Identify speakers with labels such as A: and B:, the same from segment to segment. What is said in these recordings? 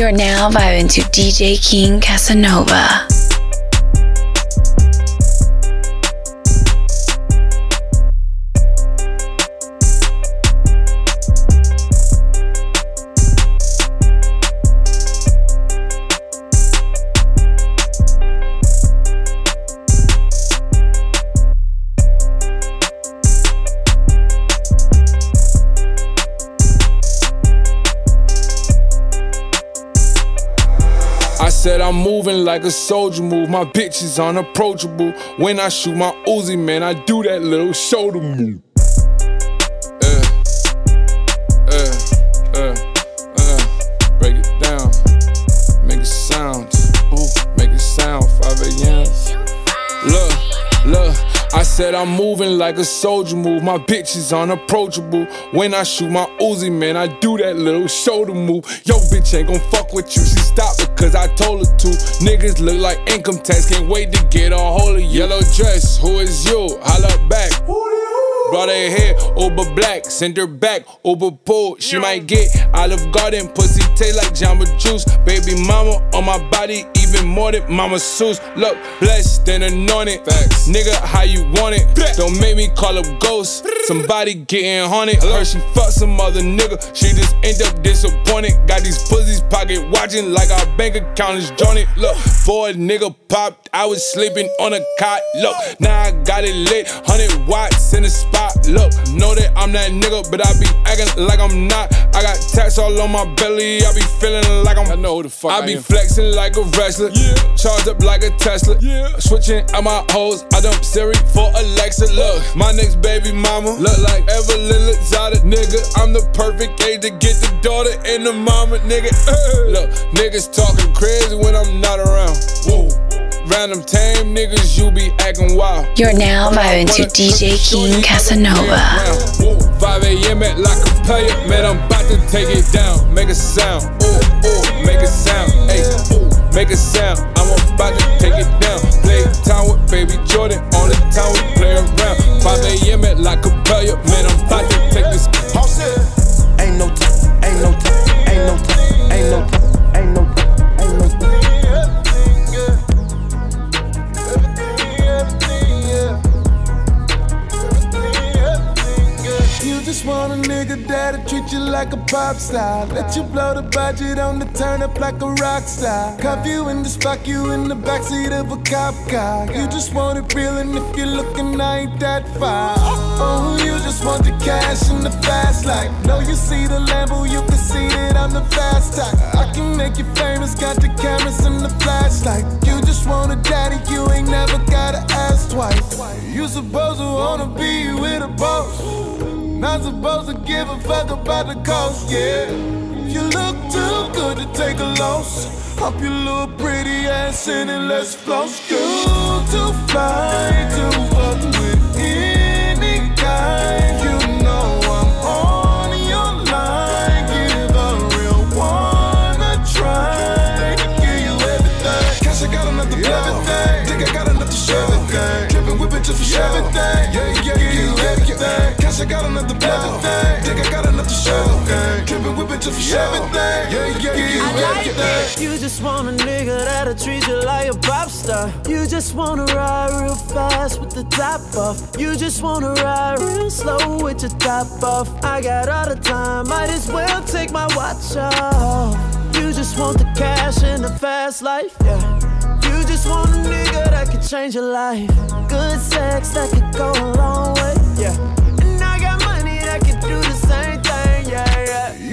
A: You're now vibing to DJ King Casanova.
B: Like a soldier move. My bitch is unapproachable. When I shoot my Uzi, man, I do that little shoulder move. Said I'm moving like a soldier move. My bitch is unapproachable. When I shoot my Uzi, man, I do that little shoulder move. Yo, bitch ain't gon' fuck with you. She stopped because I told her to. Niggas look like income tax. Can't wait to get a hold of you. Yellow dress, who is you? Holla back. Brought her hair over black, send her back over pool. She might get Olive Garden, pussy taste like Jamba Juice. Baby mama on my body, even more than Mama Seuss. Look, blessed and anointed. Facts. Nigga, how you want it? Don't make me call up ghost. Somebody getting haunted. Heard she fuck some other nigga. She just end up disappointed. Got these pussies pocket watching like our bank account is jointed. Look, for a nigga popped, I was sleeping on a cot. Look, now I got it lit. 100 watts in the spot. Look, know that I'm that nigga, but I be acting like I'm not. I got tats all on my belly. I be feeling like I'm. I know who the fuck I, I be am. flexing like a wrestler. Yeah. Charged up like a Tesla. Yeah. Switching out my hoes. I dump Siri for Alexa. Look, my next baby mama look like Evelyn Lozada. Nigga, I'm the perfect age to get the daughter and the mama. Nigga, look, niggas talking crazy when I'm not around. Whoa. Random tame niggas, you be acting wild.
A: You're now vibing to DJ King Casanova.
B: 5 a.m. at La Capella, man, I'm about to take it down. Make a sound, ooh, ooh, make a sound, hey, ooh, make a sound. I'm about to take it down. Play time with baby Jordan, on the time we play around. 5 a.m. at La Capella, man, I'm about to take this.
C: Ain't no time, ain't no time, ain't no time, ain't no time.
D: just want a nigga that'll treat you like a pop star. Let you blow the budget on the turn up like a rock star. Cuff you and just fuck you in the backseat of a cop car. You just want it real, and if you're looking, I ain't that far. Oh, you just want the cash in the fast life. Know you see the Lambo, you can see that I'm the fast type. I can make you famous, got the cameras and the flashlight. You just want a daddy, you ain't never gotta ask twice. You supposed to wanna be with a boss. Not supposed to give a fuck about the cost, yeah. You look too good to take a loss. Hop your little pretty ass in and let's floss. You too fly to fuck with any guy. You know I'm on your line. Give a real one a try. Give you everything. Cash, I got enough to yeah. everything. Think I got enough to share everything. Dripping, whipping just for yeah. everything. Yeah, I got another everything. Think I got enough to show. Tripping, whipping just for everything. Yeah, yeah, yeah, everything.
E: You just want a nigga that'll treat you like a pop star. You just wanna ride real fast with the top off. You just wanna ride real slow with your top off. I got all the time, might as well take my watch off. You just want the cash and the fast life, yeah. You just want a nigga that could change your life. Good sex that could go a long way, yeah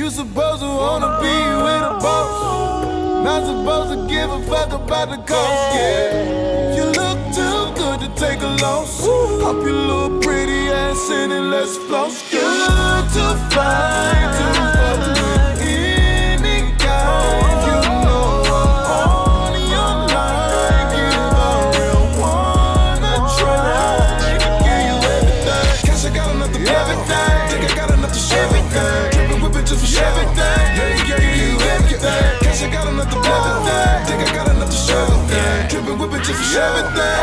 D: You supposed to wanna be with a boss. Not supposed to give a fuck about the cost, yeah. You look too good to take a loss. Hop your little pretty ass in and let's floss. You look too fine to fuck Everything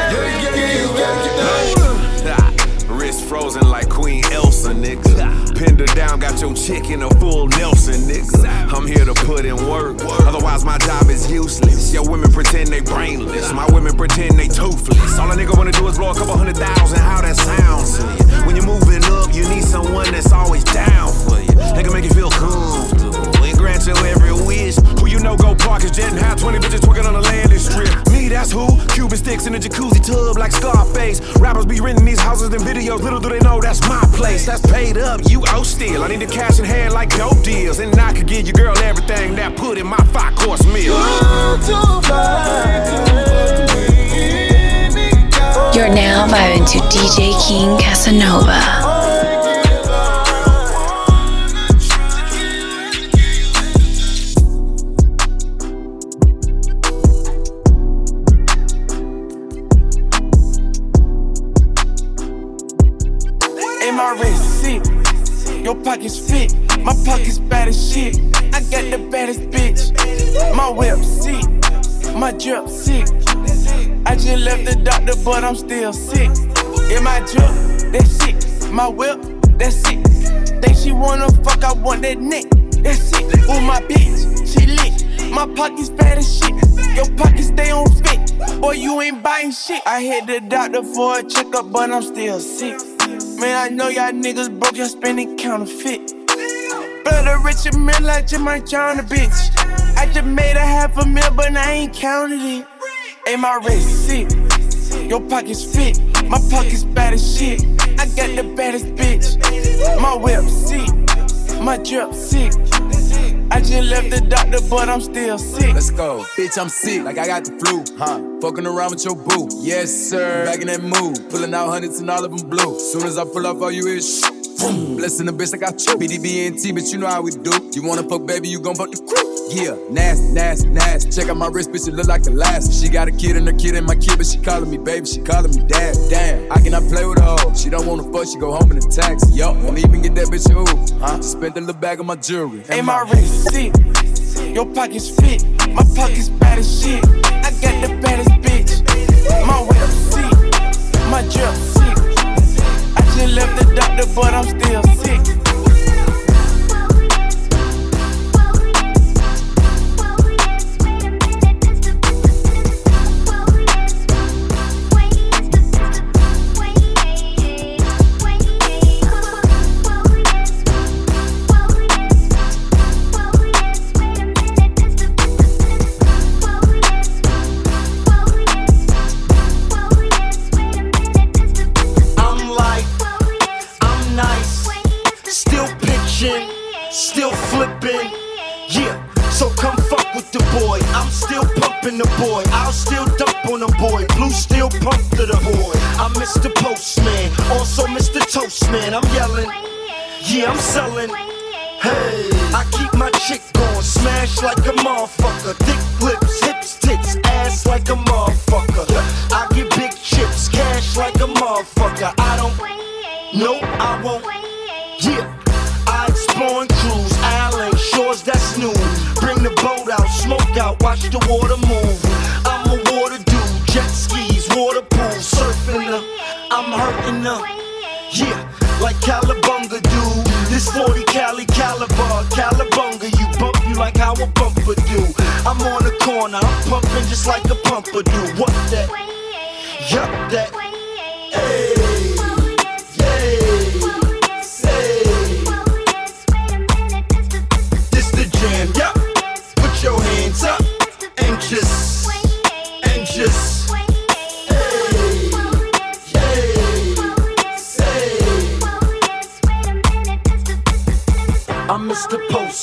F: wrist frozen like Queen Elsa, nigga. Pinned her down, got got your chick in a full Nelson, nigga. I'm here to put in work. Otherwise, my job is useless. Your women pretend they brainless. My women pretend they toothless. All a nigga wanna do is blow a couple hundred thousand. How that sounds to you? When you're moving up, you need someone that's always down for you. They can make you feel comfortable and grant you every wish. Know go park his jet and have 20 bitches twerking on the landing strip. Me, that's who. Cuban sticks in a jacuzzi tub like Scarface. Rappers be renting these houses and videos. Little do they know that's my place. That's paid up. You owe still. I need the cash in hand like dope deals. And I could give your girl everything that put in my five course meal.
A: You're now vibing to DJ King Casanova.
C: Sick. Your pockets fit. My pockets bad as shit. I got the baddest bitch. My whip sick. My drip sick. I just left the doctor, but I'm still sick. In my drip, that's sick. My whip, that's sick. Think she wanna fuck, I want that neck. That's it. Ooh, my bitch, she lit. My pockets fat as shit. Your pockets stay on fit. Boy, you ain't buying shit. I hit the doctor for a checkup, but I'm still sick. Man, I know y'all niggas broke, y'all spending counterfeit. Blood a rich and mill, I just might drown a bitch. I just made a half a mil, but I ain't counted it. Ain't my wrist sick. Your pockets fit. My pockets bad as shit. I got the baddest bitch. My whip sick. My drip sick. I just left the doctor, but I'm still sick.
G: Let's go. Bitch, I'm sick, like I got the flu. Huh? Fucking around with your boo. Yes, sir. Back in that mood. Pulling out hundreds and all of them blue. Soon as I pull up, all you is shh. Blessing the bitch like I. BDBNT, bitch, you know how we do. You wanna fuck, baby, you gon' fuck the crew. Yeah, nasty, nasty, nasty. Check out my wrist, bitch, it look like the last. She got a kid and her kid and my kid, but she calling me baby, she calling me dad. Damn, I cannot play with her. She don't wanna fuck, she go home in a taxi. Yo, won't even get that bitch ooh. Huh? Spent a little bag of my jewelry.
C: Ain't my wrist sick. Your pockets fit. My pockets bad as shit. I got the baddest bitch. My whip sick. My drip. I just left the doctor, but I'm still sick.
E: Toastman. I'm yelling, yeah, I'm selling. Hey, I keep my chick going, smash like a motherfucker. Thick lips, hips, tits, ass like a motherfucker. I get big chips, cash like a motherfucker. I don't, no, I won't. Yeah, I explore and cruise, island shores that's new. Bring the boat out, smoke out, watch the water move. Calabunga dude. This 40 Cali caliber, Calabunga, you bump you like how a bumper do. I'm on the corner, I'm pumping just like a pumper do. What that? Yup, that. Hey,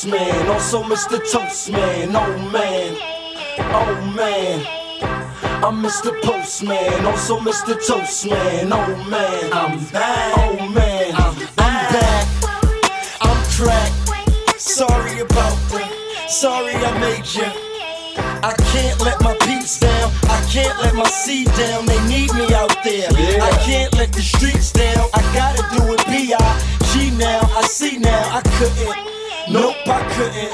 E: Postman, also Mr. Toastman. Oh man, oh man. I'm Mr. Postman, also Mr. Toastman. Oh man, I'm back. Oh man, I'm back. I'm cracked. Sorry about that. Sorry I made ya. I can't let my peeps down. I can't let my seed down. They need me out there. Yeah. I can't let the streets down. I gotta do it B.I.G. now. I see now. I couldn't. Nope, I couldn't.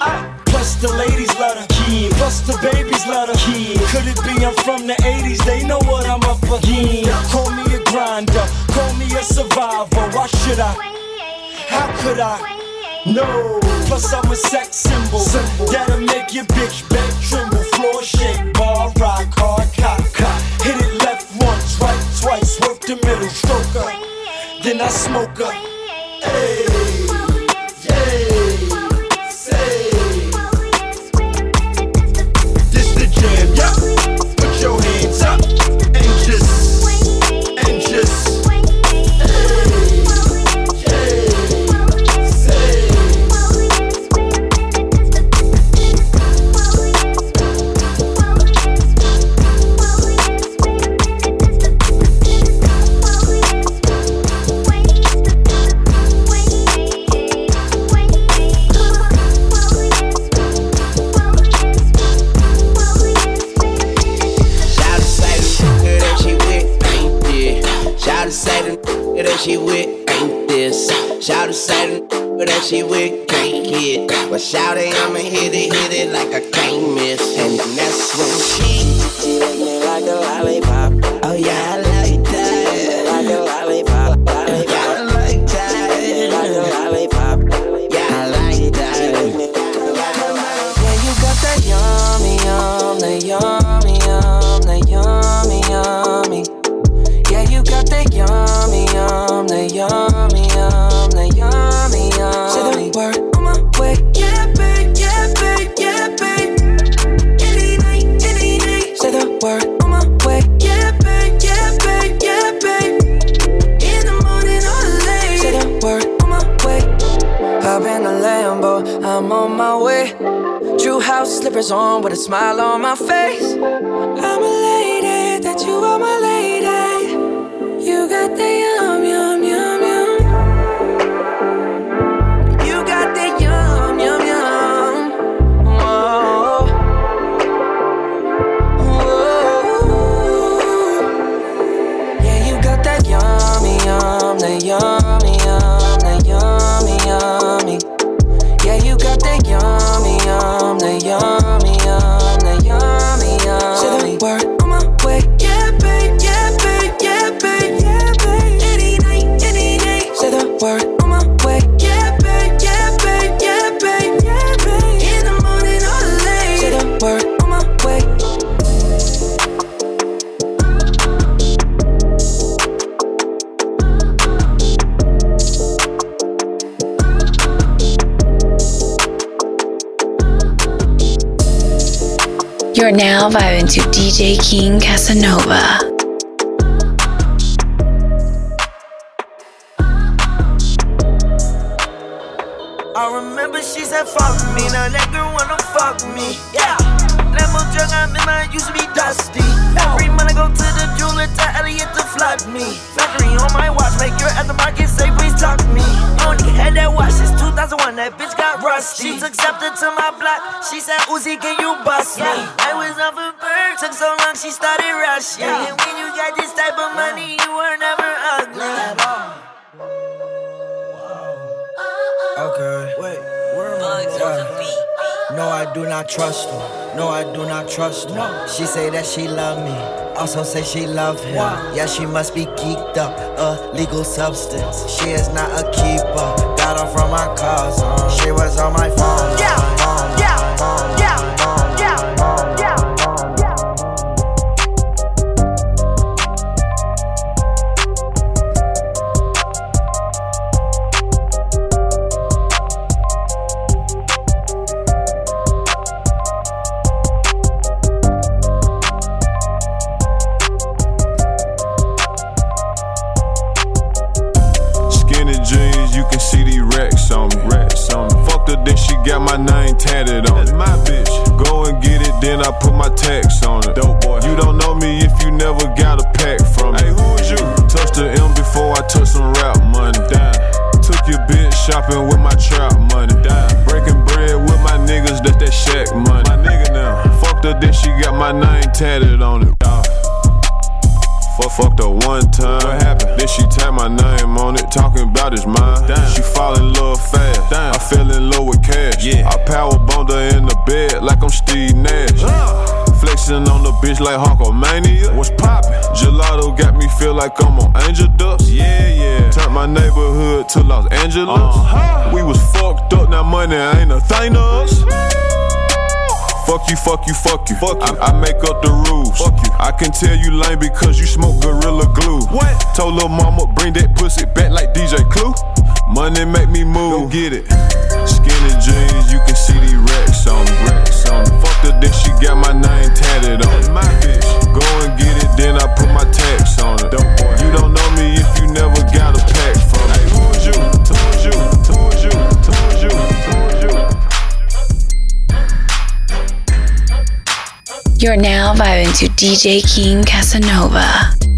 E: I, plus the ladies love the kid. Plus the babies love the kid. Could it be I'm from the 80s? They know what I'm up against. Call me a grinder. Call me a survivor. Why should I? How could I? No. Plus I'm a sex symbol. That'll make your bitch bed tremble. Floor shake, bar rock, hard cock, cock. Hit it left once, right twice. Work the middle, stroke her. Then I smoke her. Hey. This the jam, yeah. Put your hands up.
H: She with can't hit. But shout it, I'ma hit it, hit it like I can't
I: You
J: Now vibing to DJ King Casanova.
I: I remember she said fuck me, now that girl wanna fuck me. Yeah. that Lambo jug, I'm in my used to be dusty. Every month I go to the jeweler, tell Elliot to flood me. 2001, that bitch got rusty. She took scepter to my block, she said Uzi, can you bust me? I was off a bird, took so long she started rushing. And when you got this type of money, you were never ugly. Uh-uh.
E: Okay. Wait, where am I? No, I do not trust her. No, I do not trust her. She say that she love me. Also say she love him. Yeah, she must be geeked up. A legal substance. She is not a keeper. From my. She was on my phone,
I: yeah,
K: then I put my tax on it. Dope boy. You don't know me if you never got a pack from me. Hey, who is you? Touched the M before I touched some rap money. Damn. Took your bitch shopping with my trap money. Damn. Breaking bread with my niggas, that's that shack money. My nigga now. Fucked her, then she got my name tatted on it. Fuck, fucked her one time. What happened? Then she tapped my name on it, talking about his mind. Damn. She fall in love fast. Damn. I fell in love with cash. Yeah. I power bombed her in bitch like Hulkamania. What's poppin'? Gelato got me feel like I'm on Angel Dust. Yeah, yeah. Turned my neighborhood to Los Angeles. Uh-huh. We was fucked up, now money ain't a thing to us. Fuck you, fuck you, fuck you. Fuck you. I, I, make up the rules. Fuck you. I can tell you lame because you smoke Gorilla Glue. What? Told lil' mama bring that pussy back like DJ Clue. Money make me move. Go get it. Skinny jeans, you can see these racks on me. Racks on me. Her, then she got my name tatted on. My bitch. Go and get it, then I put my tax on it. Don't boy. You don't know me if you never got a pack from me. Hey, who is you? Who is you? Who is you? Who is you? Who is you?
A: You're now vibing to DJ King Casanova.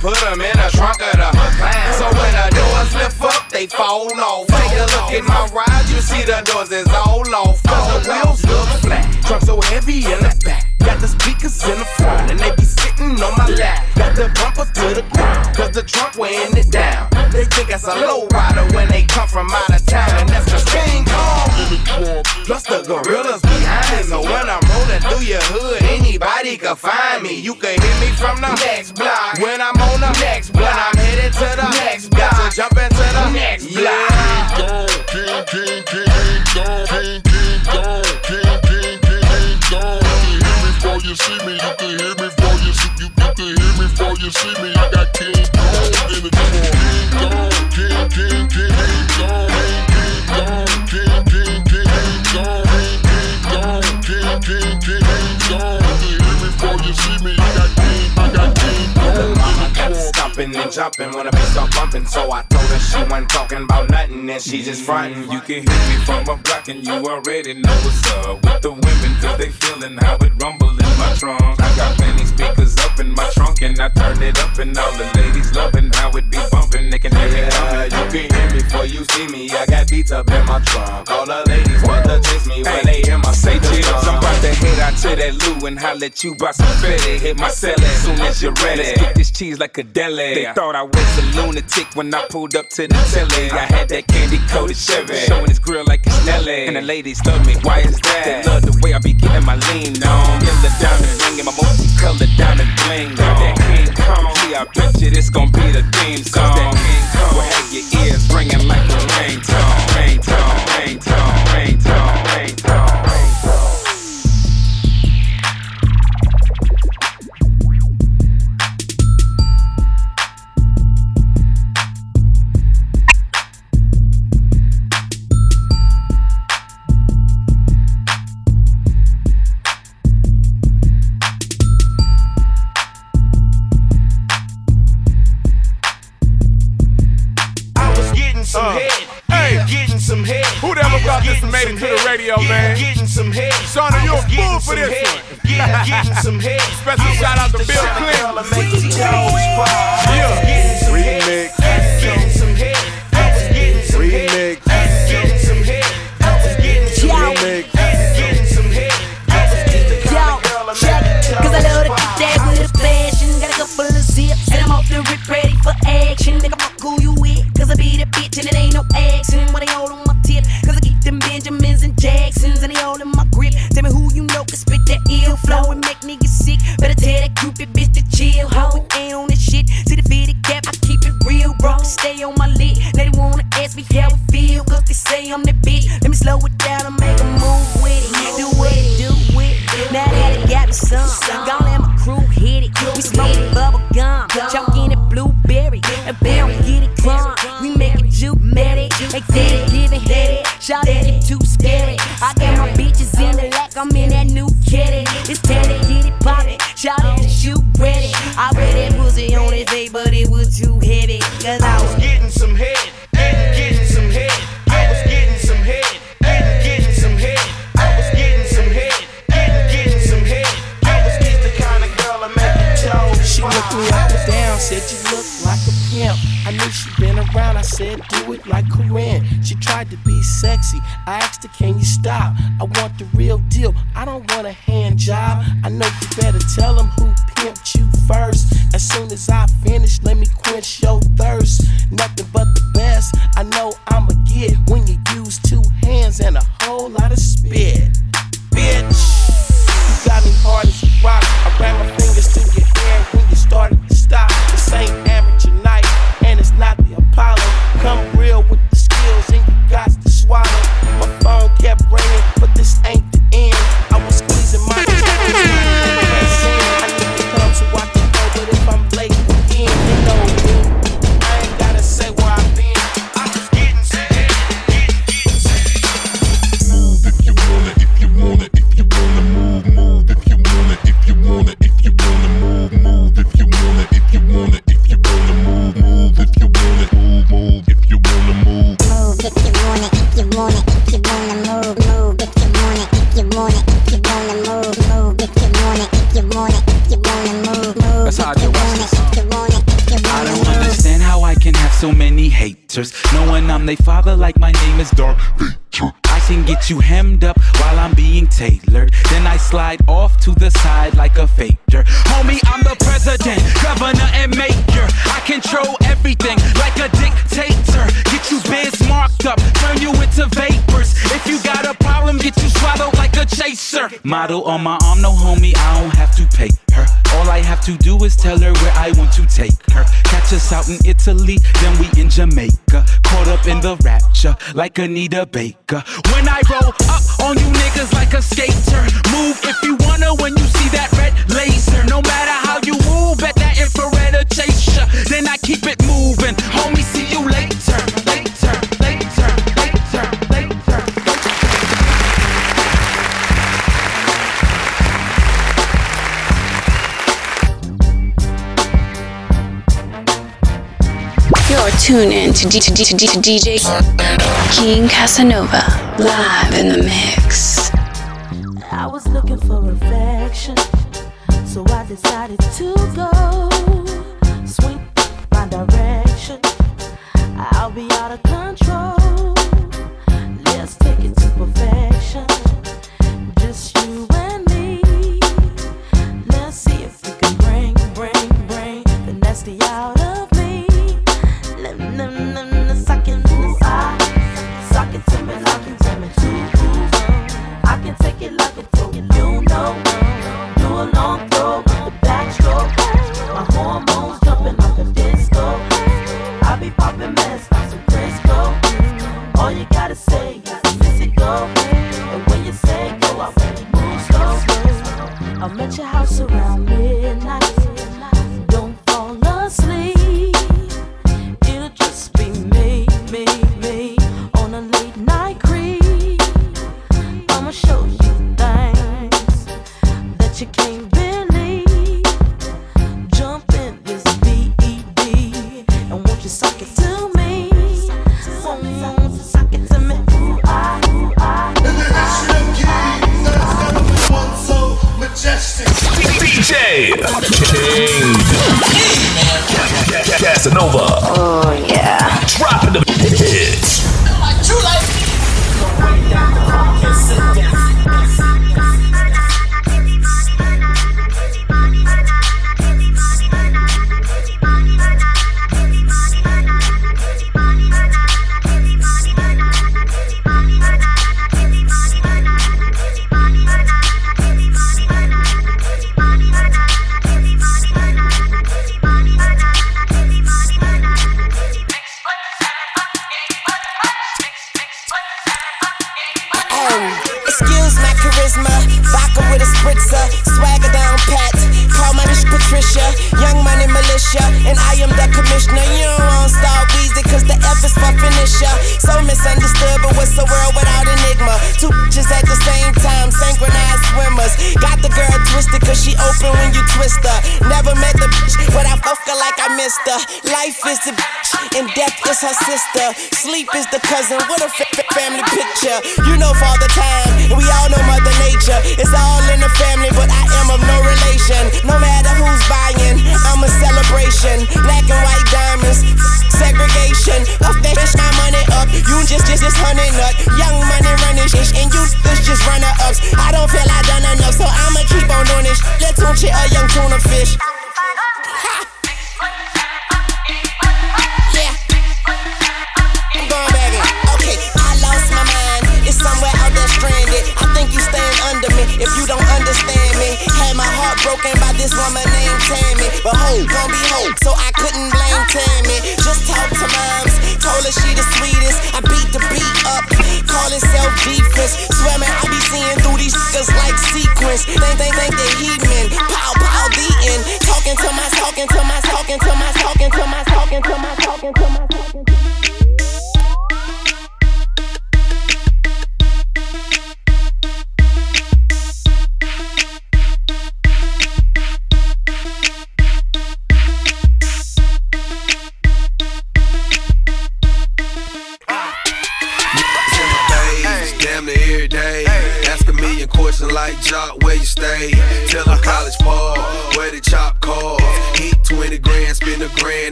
L: Put him in the trunk of the clown. So when the doors lift up, they fall off. Take a look at my ride, you see the doors is all off. Cause the wheels look flat, trunk so heavy in the back. Got the speakers in the front, and they be sitting on my lap. Got the bumper to the ground, cause the trunk weighing it down. They think it's a low rider when they come from out of town, and that's just King Kong. Plus the gorillas behind So when I'm rolling through your hood, anybody can find me. You can hit me from the next block. When I'm on the next block, I'm headed to the next Jumping when a bass start bumping, so I told her she wasn't talking about and she just frontin'.
M: Mm, you can hear me from a block and you already know what's up with the women, cause they feelin' how it rumble in my trunk. I got plenty speakers up in my trunk and I turn it up and all the ladies loving how it be bumping. They can hear me
L: coming. You can hear me before you see me. I got beats up in my trunk. All the ladies want to chase me when they hear my
M: say chips. I'm about to head out to that Lou and holler at you about some fetty. Hit my celly as soon as you're ready. Let's get this cheese like a deli. They thought I was a lunatic when I pulled up to the telly. I had that candy coated Chevy, showing his grill like it's Nelly. And the ladies love me. Why is that? They love the way I be getting my lean on. In the diamond ring and my multicolored diamond bling on. That King Kong, yeah, I bet you this gon' be the theme song. That King Kong will have your ears
N: flow and make niggas sick. Better tell that cupid bitch to chill. How it ain't on this shit. See the fitted cap, I keep it real, bro. Stay on my lid. They wanna ask me how it feel. Cause they say I'm that bitch. Let me slow it down and make a move with it. Do it, do it. Now that it got me some. Gonna let my crew hit it. We smoking you hit it. Cause I was
L: getting some head, getting some head. I was getting some head, getting some head. I was getting some head, getting some head. I was the kind of girl you.
O: She looked me up
C: and down, said you look like a pimp. I knew she been
P: around, I
O: said
P: do it
O: like
P: Corinne.
O: She
P: tried
O: to
P: be sexy, I asked her, can you stop? I spit. up, turn you into vapors. If you got a problem, get you swallowed like a chaser. Model on my arm, no homie, I don't have to pay her. All I have to do is tell her where I want to take her. Catch us out in Italy, then we in Jamaica. Caught up in the rapture, like Anita Baker. When I roll up on you niggas like a skater, move if you wanna when you see that red laser. No matter how you move, bet that infrared a chaser. Then I keep it moving.
A: Tune in to, D- to, D- to, D- to DJ King Casanova live in the mix.
Q: I was looking for affection, so I decided to go. Swing my direction, I'll be out of control.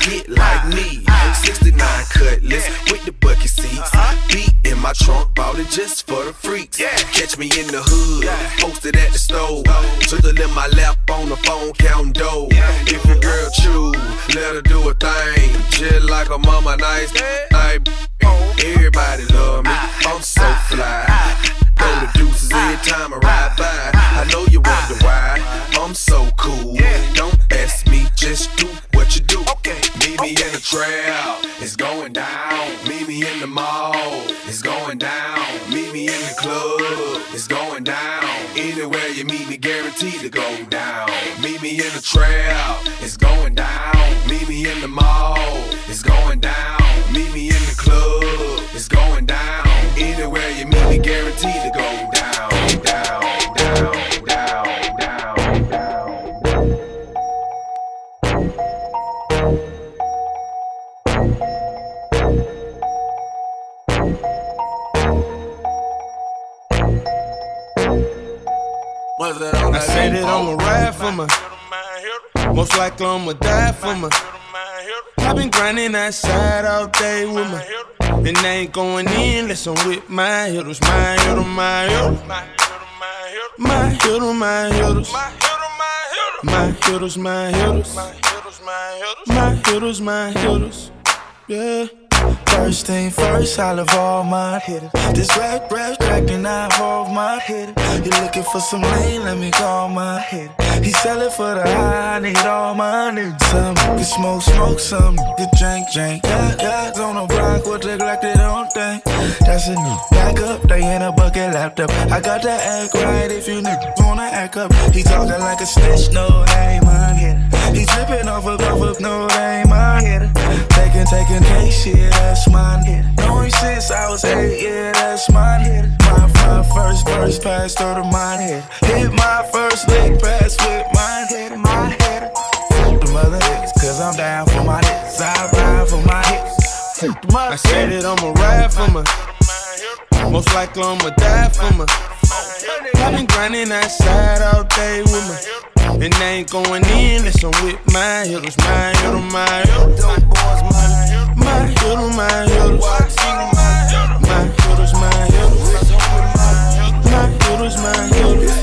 F: Get like me. 69 cutlass with the bucket seats. Beat in my trunk, bought it just for the freaks. Catch me in the hood, posted at the store. Twiddle in my lap on the phone, counting dough. If your girl chew, let her do a thing. Just like a mama nice. Everybody trail, it's going down. Meet me in the mall, it's going down. Meet me in the club, it's going down. Anywhere you meet me, guaranteed to go down. Meet me in the trail,
C: I say that I'ma ride for my. Most likely I'ma die for my. I've been grinding outside all day with my. And I ain't going in unless I'm with my hitters, my hitter, my hitter. My hitter, my hitters. My hitters, my hitters. My hitters, my hitters. Yeah.
E: First thing first, I love all my hitters. This rap, rap, cracking out all my hitters. You looking for some lane? Let me call my hitter. He sell it for the high, I need all my niggas. Some can smoke, smoke, some can drink, drink. Yeah, guys on the block with the Glock, they don't think. That's a new back up, they in a bucket laptop. I got to act right if you niggas wanna act up. He talking like a snitch, no, hey, my hitter. He tripping off a off of no, they ain't my hitter. Taking, taking case, shit, that's my hitter. Knowing since I was eight, yeah, that's my hitter. My, my first verse pass through my head. Hit my first lick pass with my hitter, my. Fuck the mother hits, cause I'm down for my hits. I ride for my hits. The
C: I say that I'ma ride for my. Most likely I'ma die for my. I've been grinding outside all day with my. And I ain't going in unless I'm with my hitters, my hitter, my hitter. My hitter, my hitters. My hitters, my hitters. My hitters, my hitters.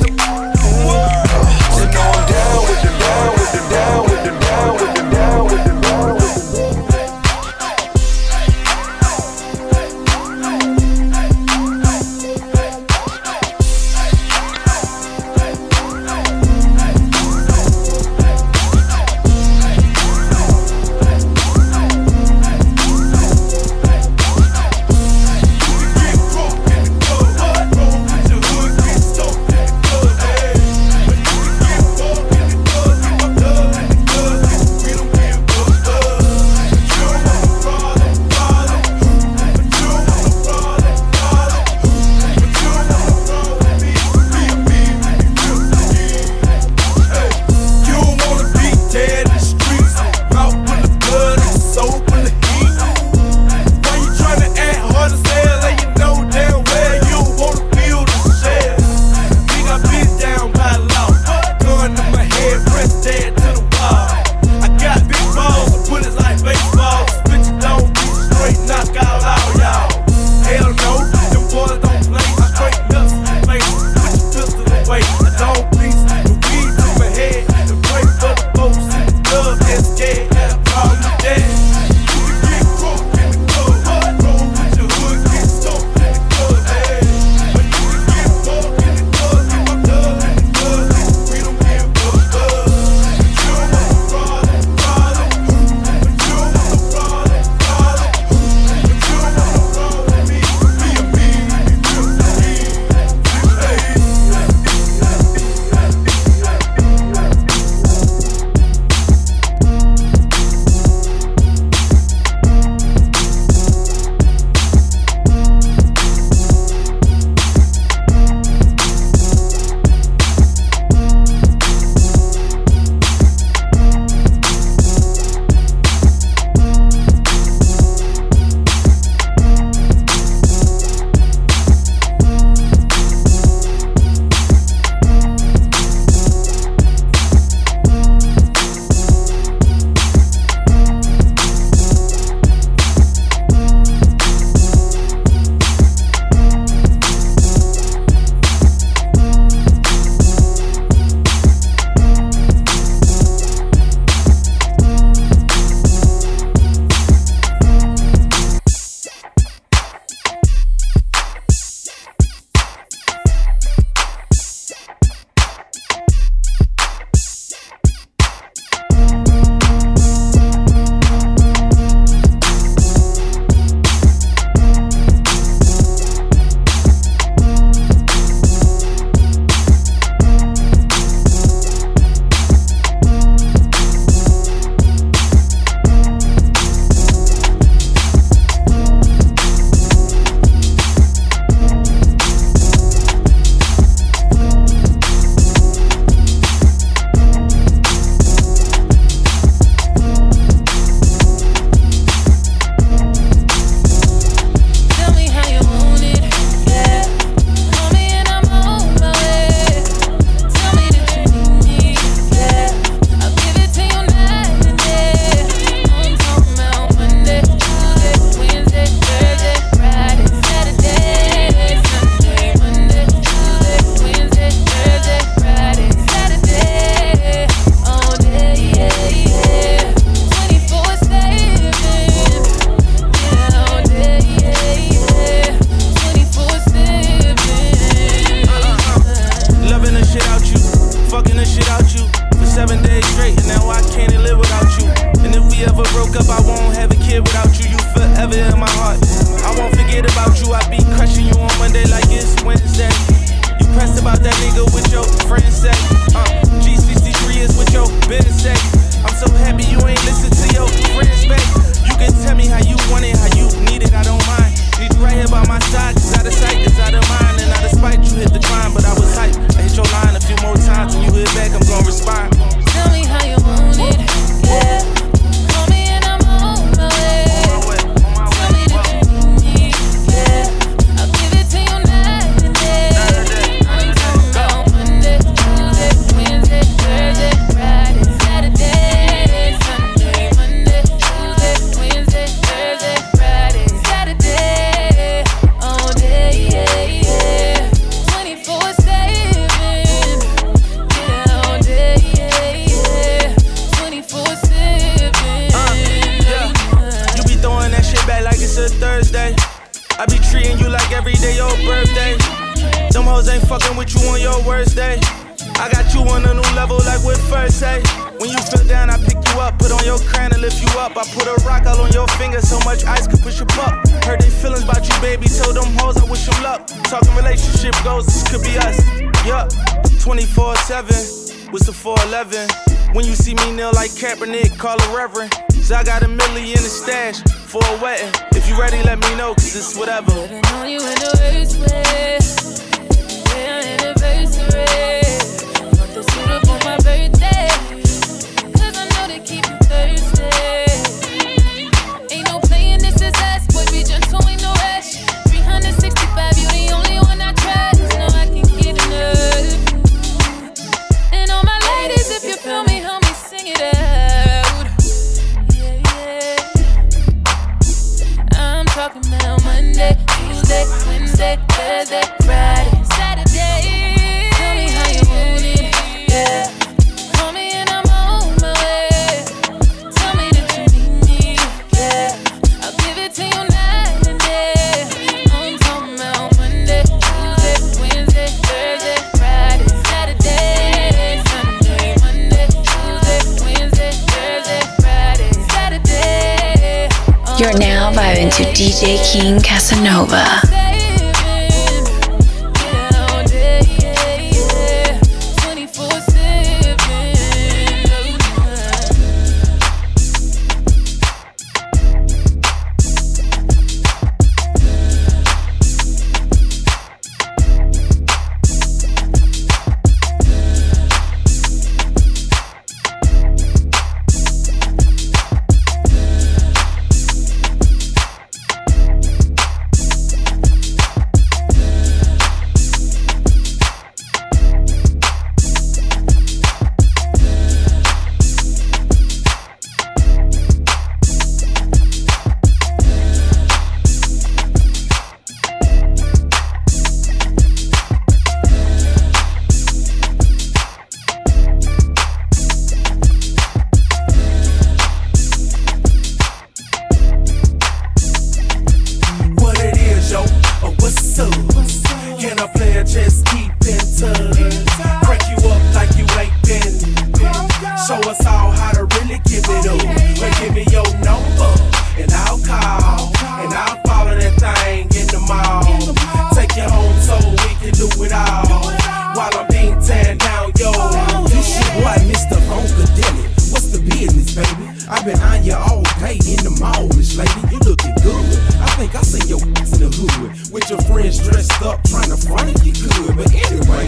R: I've been on you all day in the mall,
S: Miss Lady. You looking good. I think I seen your ass in the hood with your friends dressed up trying to front if you could. But anyway,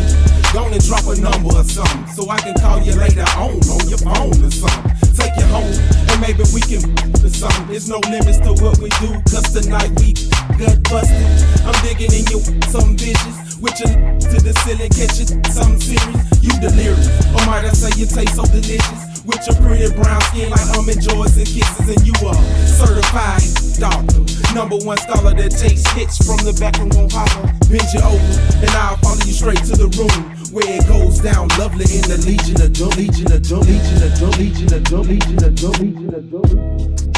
S: go and drop a number or something so I can call you later on on your phone or something. Take you home and maybe we can do something. There's no limits to what we do, cause tonight we gut busted. I'm
B: digging in your some
S: vicious with your to the ceiling, catching something serious. You delirious, or might I say you taste so delicious? with your pretty brown skin like I'm and kisses, and you are certified doctor. Number one scholar that takes hits from the back and won't holler. Bend you over, and I'll follow you straight to the room where it goes down lovely in the Legion of Doom, Legion of Doom, Legion of
B: Doom, Legion of Doom, Legion of
J: Doom, Legion of Doom.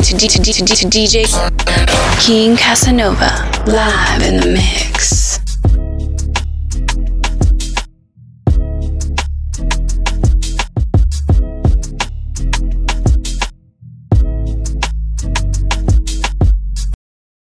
J: To, D- to, D- to, D- to DJ King Casanova live in the mix.